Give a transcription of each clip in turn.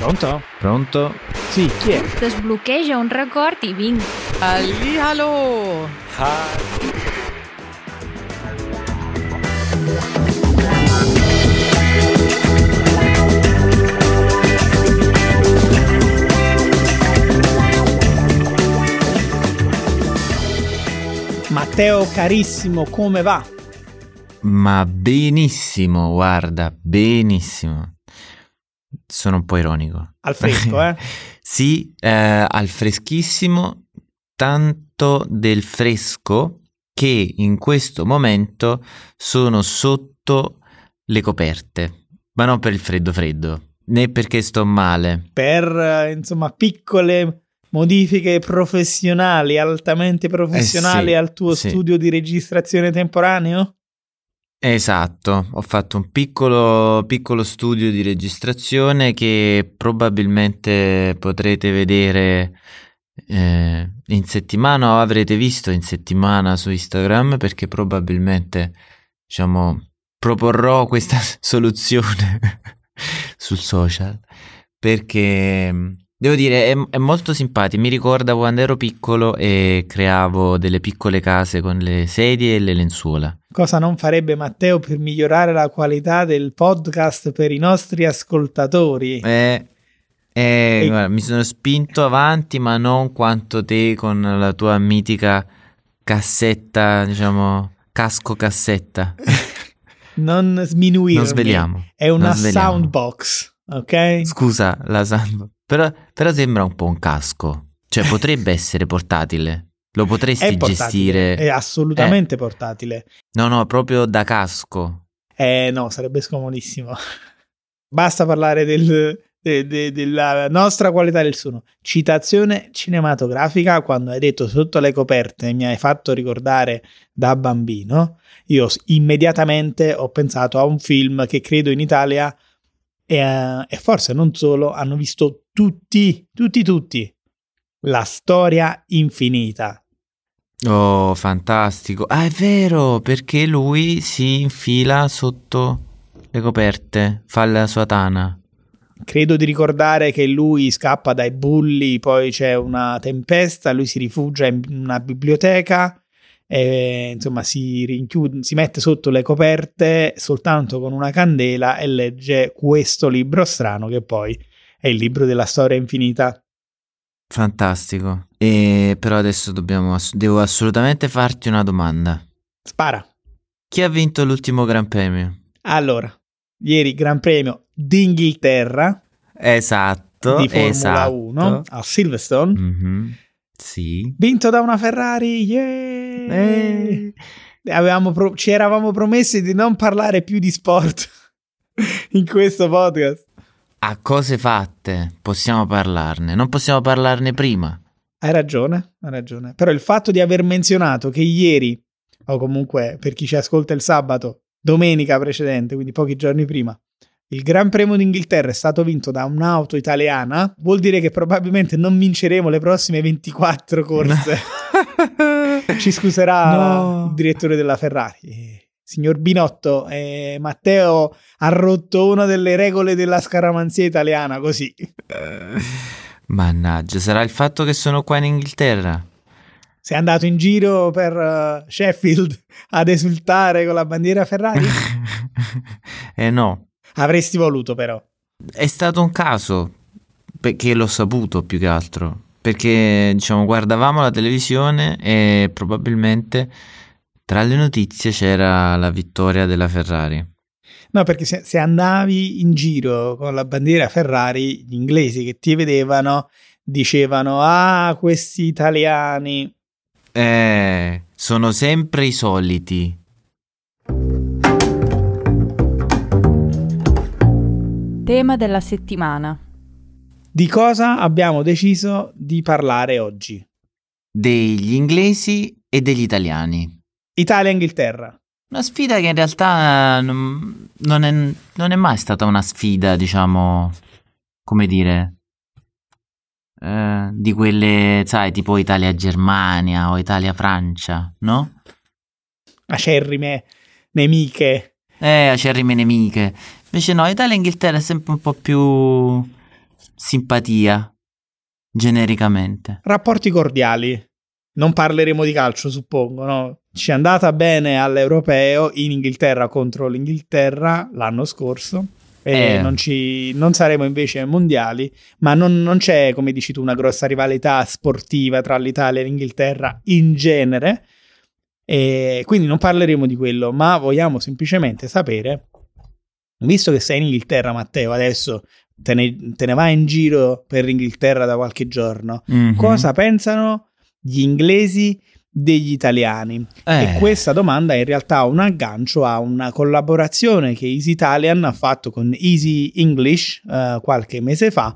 Pronto? Pronto? Sì, chi è? Desbloqueja un record i vinc. Halli, hallo! Matteo carissimo, come va? Ma benissimo, guarda, benissimo. Sono un po' ironico. Al fresco, eh? sì, eh, al freschissimo, tanto del fresco che in questo momento sono sotto le coperte, ma non per il freddo freddo, né perché sto male. Per, eh, insomma, piccole modifiche professionali, altamente professionali Eh sì, al tuo sì. studio di registrazione temporaneo? Esatto, ho fatto un piccolo, piccolo studio di registrazione che probabilmente potrete vedere eh, in settimana o avrete visto in settimana su Instagram perché probabilmente, diciamo, proporrò questa soluzione sul social. Perché devo dire è, è molto simpatico, mi ricorda quando ero piccolo e creavo delle piccole case con le sedie e le lenzuola. Cosa non farebbe Matteo per migliorare la qualità del podcast per i nostri ascoltatori? Eh, eh, guarda, mi sono spinto avanti, ma non quanto te con la tua mitica cassetta, diciamo, casco cassetta. Non sminuirmi. Non sveliamo. È una soundbox, ok? Scusa, la sound- però, però sembra un po' un casco. Cioè, potrebbe essere portatile. Lo potresti È gestire. è assolutamente portatile. No, no, proprio da casco. Eh no, sarebbe scomodissimo. Basta parlare del- de- de- della nostra qualità del suono. Citazione cinematografica, quando hai detto sotto le coperte mi hai fatto ricordare da bambino, io immediatamente ho pensato a un film che credo in Italia e, eh, e forse non solo hanno visto tutti, tutti, tutti. La storia infinita. Oh, fantastico. Ah, è vero, perché lui si infila sotto le coperte, fa la sua tana. Credo di ricordare che lui scappa dai bulli, poi c'è una tempesta, lui si rifugia in una biblioteca, e, insomma si rinchiude, si mette sotto le coperte soltanto con una candela e legge questo libro strano che poi è il libro della storia infinita. Fantastico. E però adesso dobbiamo devo assolutamente farti una domanda. Spara. Chi ha vinto l'ultimo Gran Premio? Allora, ieri Gran Premio d'Inghilterra Esatto, di Formula esatto. 1 a Silverstone, Mhm, Sì. vinto da una Ferrari. Yeah! Eh. Avevamo pro- ci eravamo promessi di non parlare più di sport in questo podcast. A cose fatte possiamo parlarne, non possiamo parlarne prima. Hai ragione, hai ragione. Però il fatto di aver menzionato che ieri, o comunque per chi ci ascolta il sabato, domenica precedente, quindi pochi giorni prima, il Gran Premio d'Inghilterra è stato vinto da un'auto italiana, vuol dire che probabilmente non vinceremo le prossime 24 corse. Ci scuserà No. il direttore della Ferrari. Eh, Signor Binotto, eh, Matteo ha rotto una delle regole della scaramanzia italiana, così. Mannaggia, sarà il fatto che sono qua in Inghilterra? Sei andato in giro per eh, Sheffield ad esultare con la bandiera Ferrari? eh no, Avresti voluto però. È stato un caso, perché l'ho saputo più che altro, perché diciamo guardavamo la televisione e probabilmente tra le notizie c'era la vittoria della Ferrari. No, perché se, se andavi in giro con la bandiera Ferrari, gli inglesi che ti vedevano dicevano: Ah, questi italiani. Eh, sono sempre i soliti. Tema della settimana. Di cosa abbiamo deciso di parlare oggi? Degli inglesi e degli italiani. Italia-Inghilterra. Una sfida che in realtà non, non è, non è mai stata una sfida, diciamo, come dire, eh, di quelle, sai, tipo Italia-Germania o Italia-Francia, no? Acerrime nemiche. Eh, acerrime nemiche. Invece no, Italia e Inghilterra è sempre un po' più... simpatia, genericamente. Rapporti cordiali. Non parleremo di calcio, suppongo, no? Ci è andata bene all'Europeo in Inghilterra contro l'Inghilterra l'anno scorso. E Eh. non, ci, non saremo invece ai mondiali, ma non, non c'è, come dici tu, una grossa rivalità sportiva tra l'Italia e l'Inghilterra in genere. E quindi non parleremo di quello, ma vogliamo semplicemente sapere, visto che sei in Inghilterra, Matteo, adesso te ne, te ne vai in giro per l'Inghilterra da qualche giorno, Mhm. cosa pensano gli inglesi degli italiani? Eh, E questa domanda è in realtà un aggancio a una collaborazione che Easy Italian ha fatto con Easy English eh, qualche mese fa,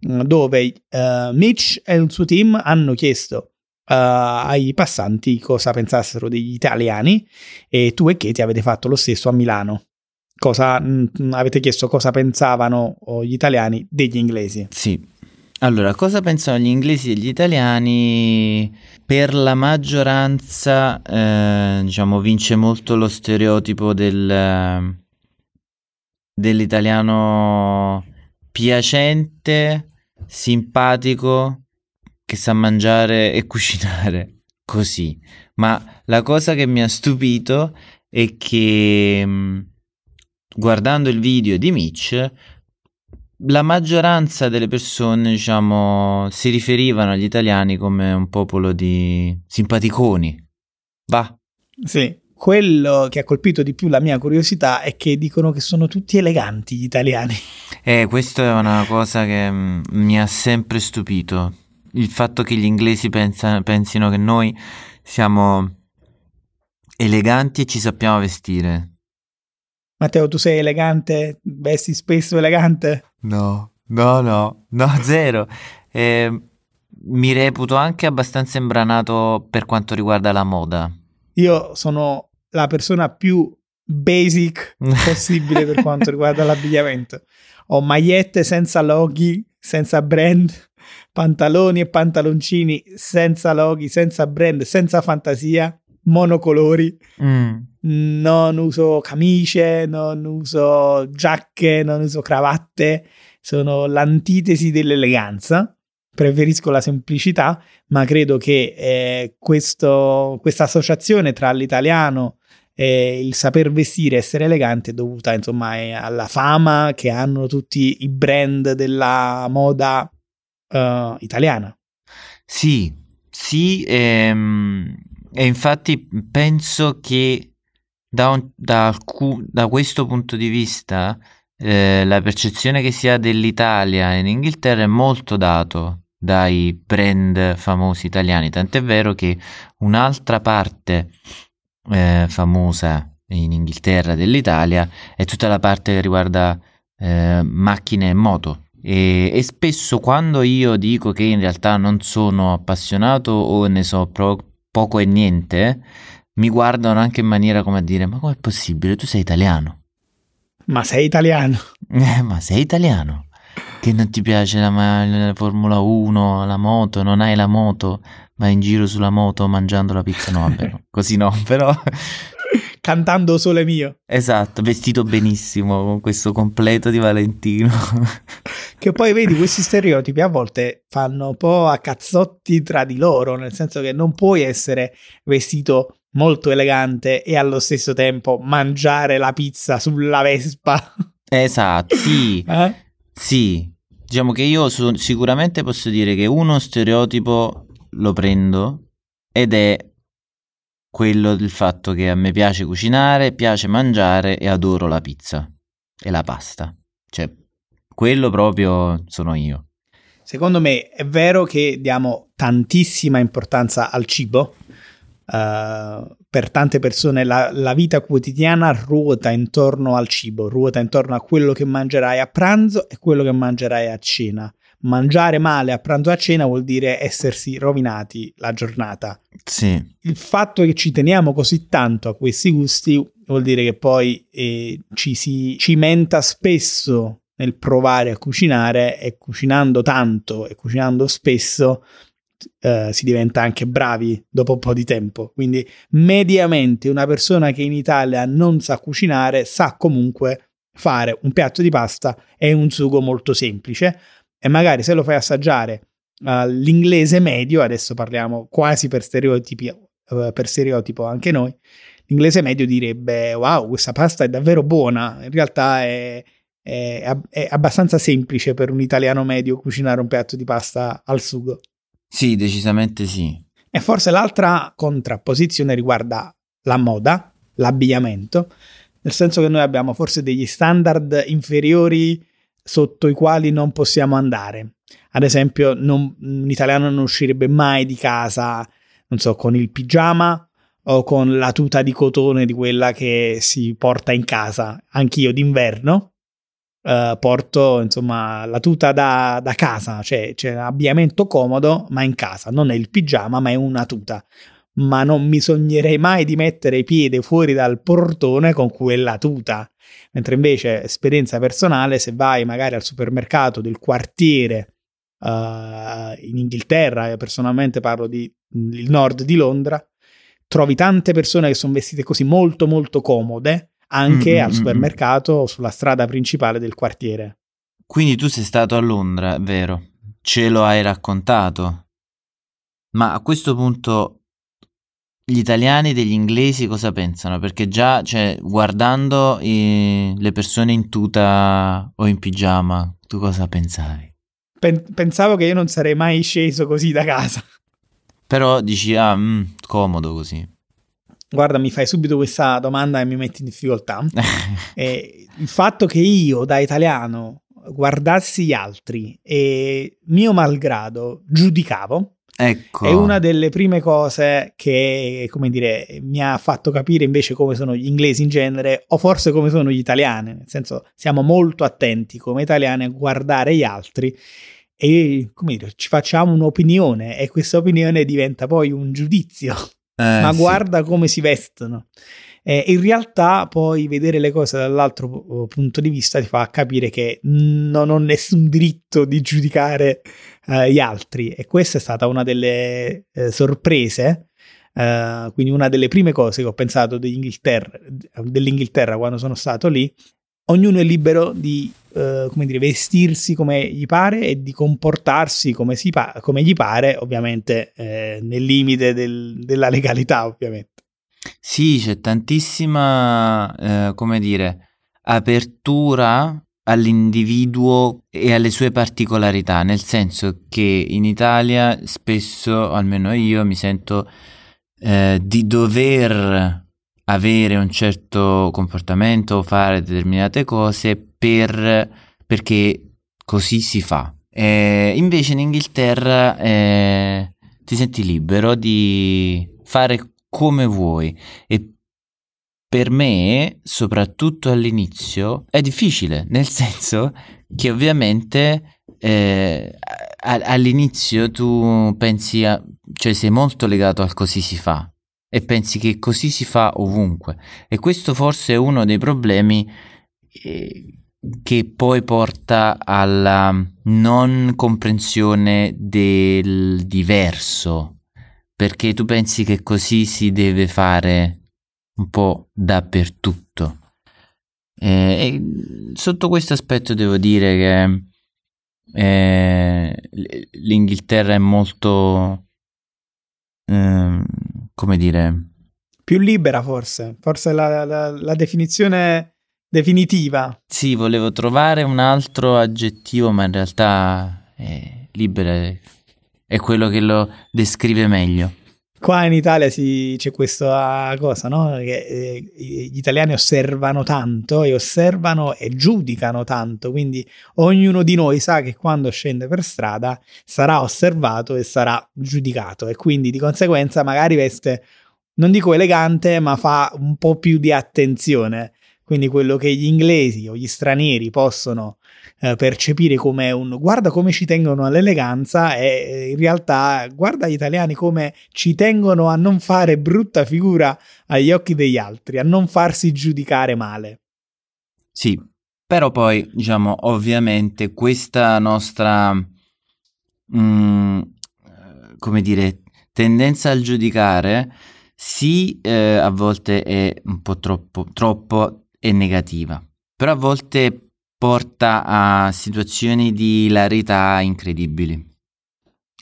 mh, dove eh, Mitch e il suo team hanno chiesto eh, ai passanti cosa pensassero degli italiani e tu e Katie avete fatto lo stesso a Milano. Cosa, mh, avete chiesto cosa pensavano gli italiani degli inglesi. Sì. Allora, cosa pensano gli inglesi e gli italiani? Per la maggioranza, eh, diciamo, vince molto lo stereotipo del, dell'italiano piacente, simpatico, che sa mangiare e cucinare. Così. Ma la cosa che mi ha stupito è che mh, guardando il video di Mitch la maggioranza delle persone, diciamo, si riferivano agli italiani come un popolo di simpaticoni. Va. Sì. Quello che ha colpito di più la mia curiosità è che dicono che sono tutti eleganti gli italiani. Eh, questa è una cosa che mm, mi ha sempre stupito. Il fatto che gli inglesi pensa- pensino che noi siamo eleganti e ci sappiamo vestire. Matteo, tu sei elegante? Vesti spesso elegante? No, no, no, no, zero. Eh, mi reputo anche abbastanza imbranato per quanto riguarda la moda. Io sono la persona più basic possibile per quanto riguarda l'abbigliamento. Ho magliette senza loghi, senza brand, pantaloni e pantaloncini senza loghi, senza brand, senza fantasia, monocolori. Mm. Non uso camicie, non uso giacche, non uso cravatte. Sono l'antitesi dell'eleganza. Preferisco la semplicità, ma credo che eh, questa associazione tra l'italiano e il saper vestire, essere elegante, è dovuta insomma alla fama che hanno tutti i brand della moda eh, italiana. Sì, sì, ehm, e infatti penso che da, un- da alcu- da questo punto di vista eh, la percezione che si ha dell'Italia in Inghilterra è molto dato dai brand famosi italiani, tant'è vero che un'altra parte eh, famosa in Inghilterra dell'Italia è tutta la parte che riguarda eh, macchine e moto. E, e spesso quando io dico che in realtà non sono appassionato o ne so pro- poco e niente, mi guardano anche in maniera come a dire: Ma com'è possibile? Tu sei italiano. Ma sei italiano? Eh, ma sei italiano? Che non ti piace la, la Formula 1, la moto, non hai la moto, vai in giro sulla moto mangiando la pizza? No, vabbè, no, così no, però Cantando sole mio. esatto, vestito benissimo con questo completo di Valentino. Che poi vedi, questi stereotipi a volte fanno un po' a cazzotti tra di loro, nel senso che non puoi essere vestito molto elegante e allo stesso tempo mangiare la pizza sulla Vespa. esatto, sì. Eh? Sì, diciamo che io so- sicuramente posso dire che uno stereotipo lo prendo ed è quello del fatto che a me piace cucinare, piace mangiare e adoro la pizza e la pasta. Cioè, quello proprio sono io. Secondo me è vero che diamo tantissima importanza al cibo. Uh, per tante persone la, la, vita quotidiana ruota intorno al cibo, ruota intorno a quello che mangerai a pranzo e quello che mangerai a cena. Mangiare male a pranzo e a cena vuol dire essersi rovinati la giornata. Sì. Il fatto che ci teniamo così tanto a questi gusti vuol dire che poi eh, ci si cimenta spesso nel provare a cucinare e cucinando tanto e cucinando spesso Uh, si diventa anche bravi dopo un po' di tempo. Quindi, mediamente, una persona che in Italia non sa cucinare sa comunque fare un piatto di pasta e un sugo molto semplice. e magari se lo fai assaggiare all'inglese medio, adesso parliamo quasi per stereotipi, uh, per stereotipo anche noi, l'inglese medio direbbe wow, questa pasta è davvero buona, in realtà è, è abbastanza semplice per un italiano medio cucinare un piatto di pasta al sugo. Sì, decisamente sì. E forse l'altra contrapposizione riguarda la moda, l'abbigliamento, nel senso che noi abbiamo forse degli standard inferiori sotto i quali non possiamo andare. Ad esempio, non, un italiano non uscirebbe mai di casa, non so, con il pigiama o con la tuta di cotone di quella che si porta in casa. Anch'io d'inverno uh, porto, insomma, la tuta da, da casa, cioè c'è un abbigliamento comodo, ma in casa. Non è il pigiama, ma è una tuta ma non mi sognerei mai di mettere i piedi fuori dal portone con quella tuta. Mentre invece, esperienza personale, se vai magari al supermercato del quartiere uh, in Inghilterra, io personalmente parlo del nord di Londra, trovi tante persone che sono vestite così molto molto comode anche mm-hmm. al supermercato o sulla strada principale del quartiere. Quindi tu sei stato a Londra, vero? Ce lo hai raccontato. Ma a questo punto gli italiani degli inglesi cosa pensano? Perché già, cioè, guardando i, le persone in tuta o in pigiama, tu cosa pensavi? Pen- pensavo che io non sarei mai sceso così da casa. Però dici, ah, mm, comodo così. Guarda, mi fai subito questa domanda e mi metti in difficoltà. eh, il fatto che io, da italiano, guardassi gli altri e mio malgrado giudicavo, Ecco. È una delle prime cose che, come dire, mi ha fatto capire invece come sono gli inglesi in genere, o forse come sono gli italiani, nel senso siamo molto attenti come italiani a guardare gli altri e, come dire, ci facciamo un'opinione e questa opinione diventa poi un giudizio. Eh, Ma guarda sì. come si vestono. Eh, in realtà poi vedere le cose dall'altro uh, punto di vista ti fa capire che non ho nessun diritto di giudicare uh, gli altri e questa è stata una delle uh, sorprese, quindi una delle prime cose che ho pensato dell'Inghilterra, dell'Inghilterra quando sono stato lì. Ognuno è libero di come dire, vestirsi come gli pare e di comportarsi come, pa- come gli pare, ovviamente eh, nel limite del, della legalità, ovviamente. Sì, c'è tantissima, eh, come dire, apertura all'individuo e alle sue particolarità, nel senso che in Italia spesso, almeno io, mi sento eh, di dover avere un certo comportamento fare determinate cose per, perché così si fa. E invece in Inghilterra eh, ti senti libero di fare come vuoi e per me, soprattutto all'inizio, è difficile, nel senso che ovviamente eh, all'inizio tu pensi, a, cioè sei molto legato al così si fa e pensi che così si fa ovunque e questo forse è uno dei problemi eh, che poi porta alla non comprensione del diverso perché tu pensi che così si deve fare un po' dappertutto. Eh, sotto questo aspetto devo dire che eh, l'Inghilterra è molto, eh, come dire, più libera forse, forse la, la, la definizione definitiva. Sì, volevo trovare un altro aggettivo, ma in realtà è libera è quello che lo descrive meglio. Qua in Italia si, c'è questa cosa, no? Che eh, gli italiani osservano tanto e osservano e giudicano tanto, quindi ognuno di noi sa che quando scende per strada sarà osservato e sarà giudicato e quindi di conseguenza magari veste, non dico elegante, ma fa un po' più di attenzione. Quindi quello che gli inglesi o gli stranieri possono eh, percepire come un guarda come ci tengono all'eleganza e eh, in realtà guarda gli italiani come ci tengono a non fare brutta figura agli occhi degli altri, a non farsi giudicare male. Sì, però poi diciamo ovviamente questa nostra mm, come dire tendenza al giudicare sì eh, a volte è un po' troppo, troppo e negativa. Però a volte porta a situazioni di ilarità incredibili.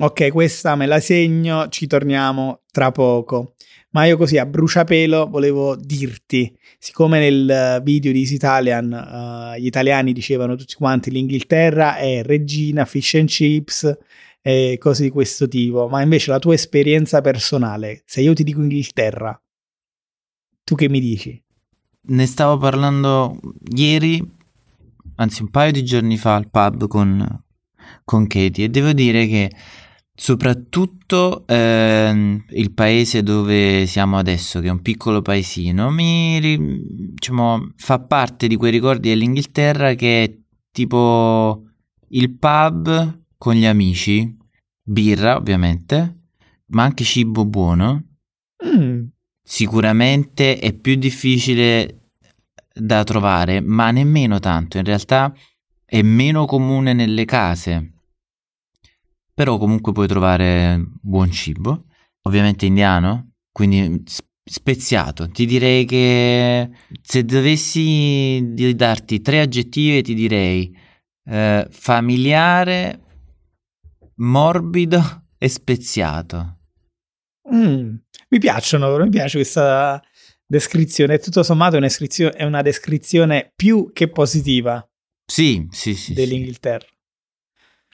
Ok, questa me la segno, ci torniamo tra poco. Ma io così a bruciapelo volevo dirti, siccome nel video di Easy Italian uh, gli italiani dicevano tutti quanti l'Inghilterra è regina, fish and chips e cose di questo tipo, ma invece la tua esperienza personale, se io ti dico Inghilterra, tu che mi dici? Ne stavo parlando ieri, anzi un paio di giorni fa al pub con, con Katie e devo dire che Soprattutto ehm, il paese dove siamo adesso, che è un piccolo paesino, mi diciamo, fa parte di quei ricordi dell'Inghilterra che è tipo il pub con gli amici, birra ovviamente, ma anche cibo buono. Mm. Sicuramente è più difficile da trovare, ma nemmeno tanto. In realtà è meno comune nelle case però comunque puoi trovare buon cibo, ovviamente indiano, quindi speziato. Ti direi che se dovessi darti tre aggettivi ti direi eh, familiare, morbido e speziato. Mm, mi piacciono, mi piace questa descrizione. Tutto sommato è, una descrizione più che positiva. Sì, sì, sì. Dell'Inghilterra.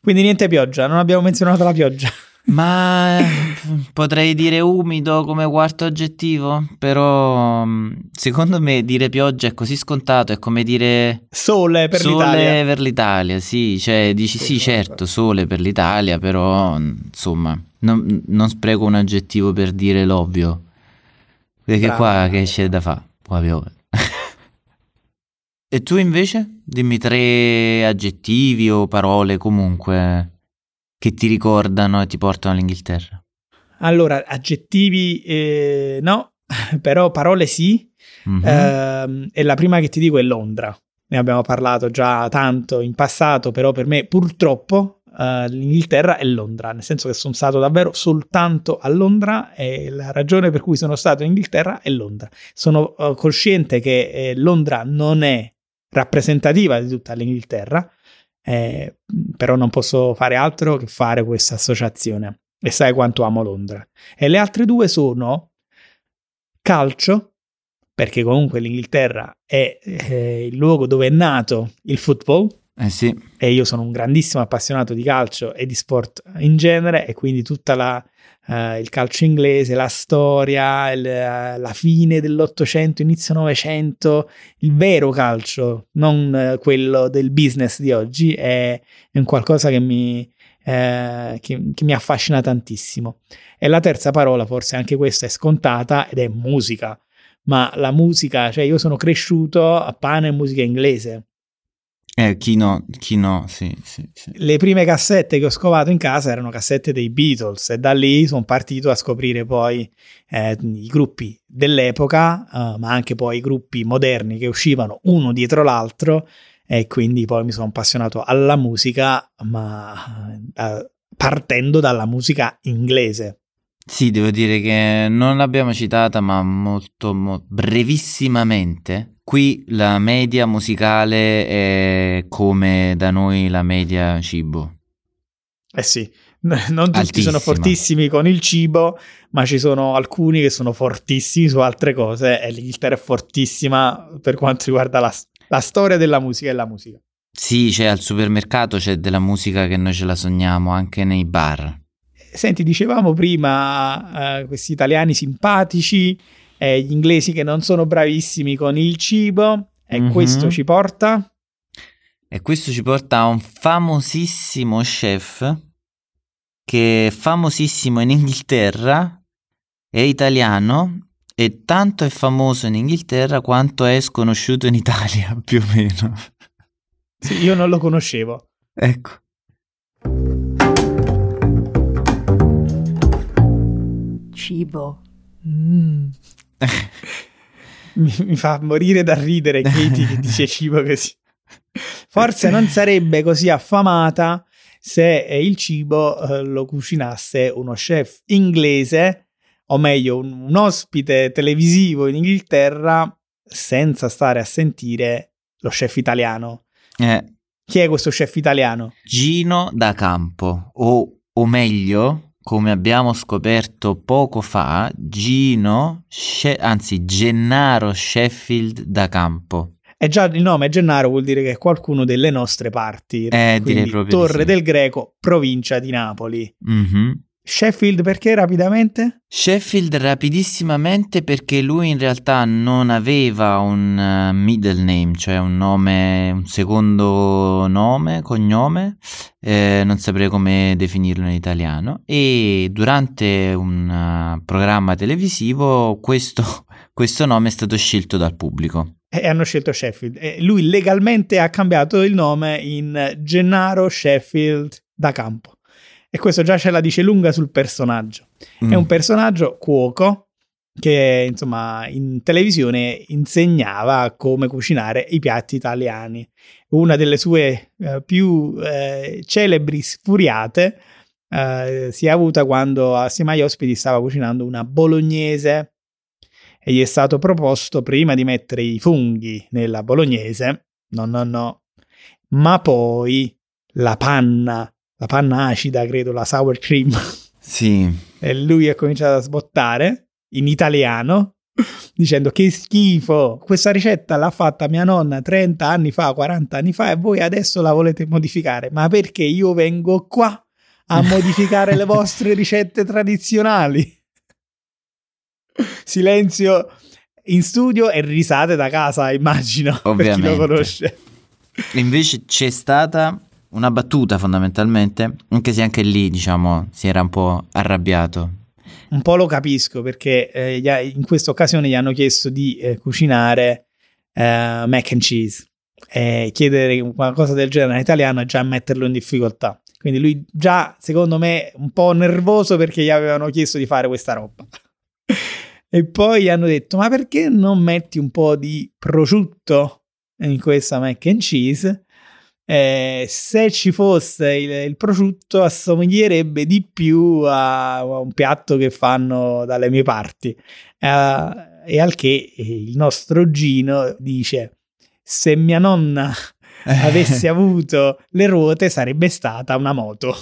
Quindi niente pioggia, non abbiamo menzionato la pioggia. Ma potrei dire umido come quarto aggettivo, però mm, secondo me dire pioggia è così scontato, è come dire sole per sole l'Italia. per l'Italia, sì, cioè dici sì, sì certo, sole per l'Italia, però insomma, non, non, spreco un aggettivo per dire l'ovvio. Perché Bravo. qua che c'è da fare? Qua piove. E tu invece? Dimmi tre aggettivi o parole comunque che ti ricordano e ti portano all'Inghilterra. Allora, aggettivi eh, no, però parole sì. Mm-hmm. Eh, e la prima che ti dico è Londra. Ne abbiamo parlato già tanto in passato, però per me purtroppo uh, l'Inghilterra è Londra, nel senso che sono stato davvero soltanto a Londra e la ragione per cui sono stato in Inghilterra è Londra. Sono uh, cosciente che eh, Londra non è rappresentativa di tutta l'Inghilterra, eh, però non posso fare altro che fare questa associazione e sai quanto amo Londra. E le altre due sono calcio, perché comunque l'Inghilterra è eh, il luogo dove è nato il football. Eh sì. E io sono un grandissimo appassionato di calcio e di sport in genere, e quindi tutta la Uh, il calcio inglese, la storia, il, uh, la fine dell'Ottocento, inizio Novecento, il vero calcio, non uh, quello del business di oggi, è, è un qualcosa che mi, che, che mi affascina tantissimo. E la terza parola, forse anche questa è scontata, ed è musica. Ma la musica, cioè io sono cresciuto a pane e musica inglese. Eh, chi no, chi no, sì, sì, sì, Le prime cassette che ho scovato in casa erano cassette dei Beatles e da lì sono partito a scoprire poi eh, i gruppi dell'epoca, uh, ma anche poi i gruppi moderni che uscivano uno dietro l'altro e quindi poi mi sono appassionato alla musica, ma uh, partendo dalla musica inglese. Sì, devo dire che non l'abbiamo citata, ma molto mo- brevissimamente. Qui la media musicale è come da noi la media cibo. Eh sì, non tutti Altissima. sono fortissimi con il cibo, ma ci sono alcuni che sono fortissimi su altre cose e l'Inghilterra è fortissima per quanto riguarda la, la storia della musica e la musica. Sì, c'è al supermercato c'è della musica che noi ce la sogniamo anche nei bar. Senti, dicevamo prima eh, questi italiani simpatici, eh, gli inglesi che non sono bravissimi con il cibo, e mm-hmm. questo ci porta. E questo ci porta a un famosissimo chef che è famosissimo in Inghilterra, è italiano e tanto è famoso in Inghilterra quanto è sconosciuto in Italia, più o meno. Sì, io non lo conoscevo. Ecco. cibo. Mm. Mi, mi, fa morire da ridere Katie che dice cibo così. Forse non sarebbe così affamata se il cibo eh, lo cucinasse uno chef inglese, o meglio, un, un ospite televisivo in Inghilterra, senza stare a sentire lo chef italiano. Eh, Chi è questo chef italiano? Gino da Campo, o, o meglio, come abbiamo scoperto poco fa, Gino, She- anzi Gennaro Sheffield da Campo. È già il nome Gennaro vuol dire che è qualcuno delle nostre parti. Eh, Torre sì. del Greco, provincia di Napoli. Mhm. Sheffield perché rapidamente? Sheffield rapidissimamente perché lui in realtà non aveva un eh, middle name, cioè un nome, un secondo nome, cognome, eh, non saprei come definirlo in italiano, e durante un eh, programma televisivo questo, questo nome è stato scelto dal pubblico. E hanno scelto Sheffield. E lui legalmente ha cambiato il nome in Gennaro Sheffield da Campo. E questo già ce la dice lunga sul personaggio. È Mm. un personaggio cuoco che insomma in televisione insegnava come cucinare i piatti italiani. Una delle sue eh, più eh, celebri sfuriate eh, si è avuta quando assieme agli ospiti stava cucinando una bolognese e gli è stato proposto prima di mettere i funghi nella bolognese, no no no, ma poi la panna, la panna acida credo, la sour cream Sì, e lui ha cominciato a sbottare in italiano dicendo che schifo, questa ricetta l'ha fatta mia nonna 30 anni fa, 40 anni fa e voi adesso la volete modificare, ma perché io vengo qua a modificare le vostre ricette tradizionali? Silenzio in studio e risate da casa, immagino, per chi Ovviamente. lo conosce. Invece c'è stata una battuta fondamentalmente, anche se anche lì, diciamo, si era un po' arrabbiato. Un po' lo capisco perché eh, in questa occasione gli hanno chiesto di eh, cucinare eh, mac and cheese e chiedere qualcosa del genere in italiano è già metterlo in difficoltà. Quindi lui già, secondo me, un po' nervoso perché gli avevano chiesto di fare questa roba. e poi gli hanno detto, ma perché non metti un po' di prosciutto in questa mac and cheese? Eh, se ci fosse il, il prosciutto assomiglierebbe di più a, a un piatto che fanno dalle mie parti. Eh, e al che il nostro Gino dice: Se mia nonna avesse avuto le ruote, sarebbe stata una moto.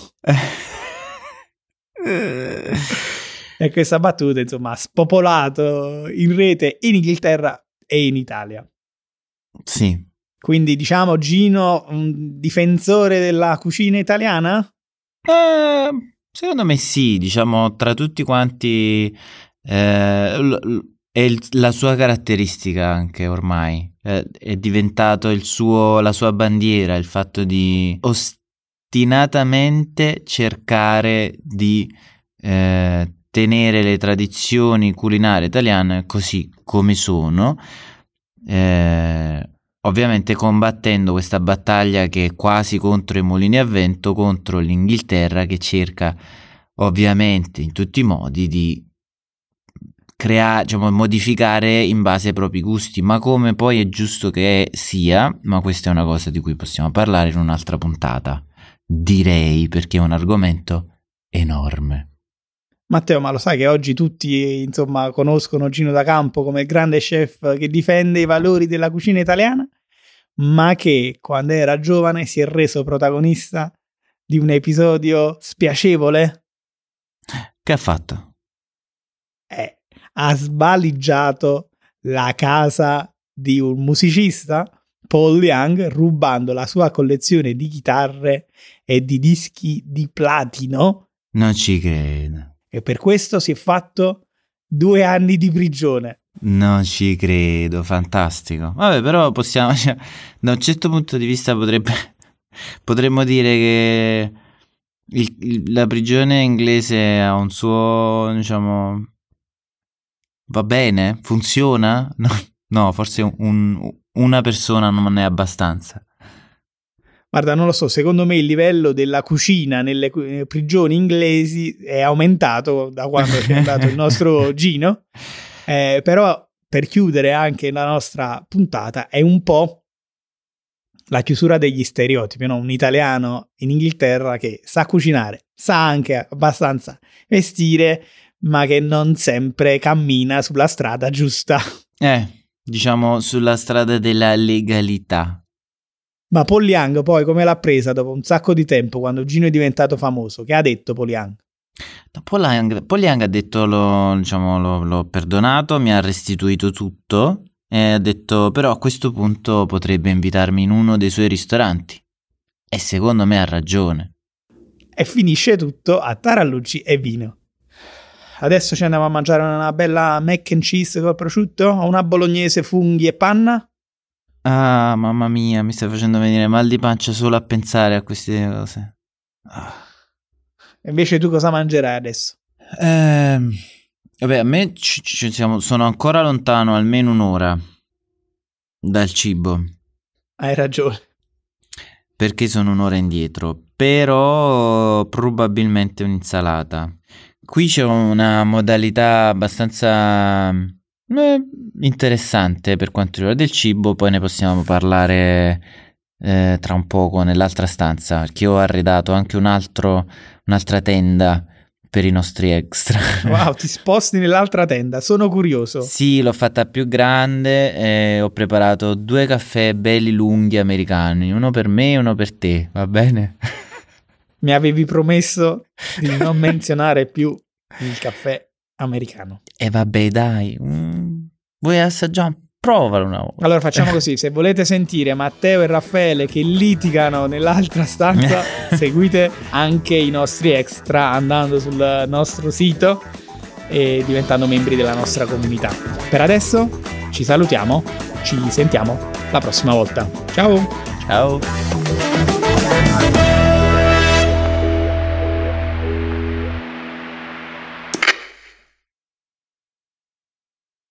E questa battuta, insomma, ha spopolato in rete in Inghilterra e in Italia. sì, Quindi diciamo Gino, un difensore della cucina italiana? Eh, secondo me sì, diciamo, tra tutti quanti eh, l- l- è il- la sua caratteristica anche ormai, Eh, è diventato suo, la sua bandiera, il fatto di ostinatamente cercare di eh, tenere le tradizioni culinarie italiane così come sono, eh, ovviamente combattendo questa battaglia che è quasi contro i mulini a vento, contro l'Inghilterra che cerca ovviamente in tutti i modi di creare, diciamo, modificare in base ai propri gusti, ma come poi è giusto che sia, ma questa è una cosa di cui possiamo parlare in un'altra puntata, direi, perché è un argomento enorme. Matteo, ma lo sai che oggi tutti, insomma, conoscono Gino da Campo come grande chef che difende i valori della cucina italiana, ma che quando era giovane si è reso protagonista di un episodio spiacevole? Che ha fatto? Eh, ha sbaligiato la casa di un musicista, Paul Young, rubando la sua collezione di chitarre e di dischi di platino Non ci credo. e per questo si è fatto due anni di prigione. Non ci credo, fantastico. Vabbè, però possiamo, cioè, da un certo punto di vista potrebbe, potremmo dire che il- il- la prigione inglese ha un suo, diciamo, va bene, funziona? No, no, forse un- una persona non è abbastanza. Guarda, non lo so, secondo me il livello della cucina nelle cu- eh, prigioni inglesi è aumentato da quando c'è andato il nostro Gino. Eh, però per chiudere anche la nostra puntata è un po' la chiusura degli stereotipi, no? Un italiano in Inghilterra che sa cucinare, sa anche abbastanza vestire, ma che non sempre cammina sulla strada giusta. Eh, diciamo sulla strada della legalità. Ma Young poi come l'ha presa dopo un sacco di tempo quando Gino è diventato famoso? Che ha detto? No, Paul, Young, Paul Young ha detto l'ho, diciamo, l'ho, l'ho perdonato, mi ha restituito tutto e ha detto però a questo punto potrebbe invitarmi in uno dei suoi ristoranti. E secondo me ha ragione. E finisce tutto a tarallucci e vino. Adesso ci andiamo a mangiare una bella mac and cheese col prosciutto o una bolognese funghi e panna? Ah, mamma mia, mi stai facendo venire mal di pancia solo a pensare a queste cose. Ah. Invece tu cosa mangerai adesso? Eh, vabbè, a me ci, ci siamo, sono ancora lontano almeno un'ora dal cibo. Hai ragione. Perché sono un'ora indietro, però probabilmente un'insalata. Qui c'è una modalità abbastanza eh, interessante per quanto riguarda il cibo, poi ne possiamo parlare eh, tra un poco nell'altra stanza, perché ho arredato anche un altro, un'altra tenda per i nostri extra. Wow, ti sposti nell'altra tenda, sono curioso. Sì, l'ho fatta più grande e ho preparato due caffè belli lunghi americani, uno per me e uno per te, va bene? Mi avevi promesso di non menzionare più il caffè americano. E vabbè, dai, mm, vuoi assaggiare? Provalo una volta. Allora facciamo così, se volete sentire Matteo e Raffaele che litigano nell'altra stanza, seguite anche i nostri extra andando sul nostro sito e diventando membri della nostra comunità. Per adesso ci salutiamo, ci sentiamo la prossima volta. Ciao! Ciao!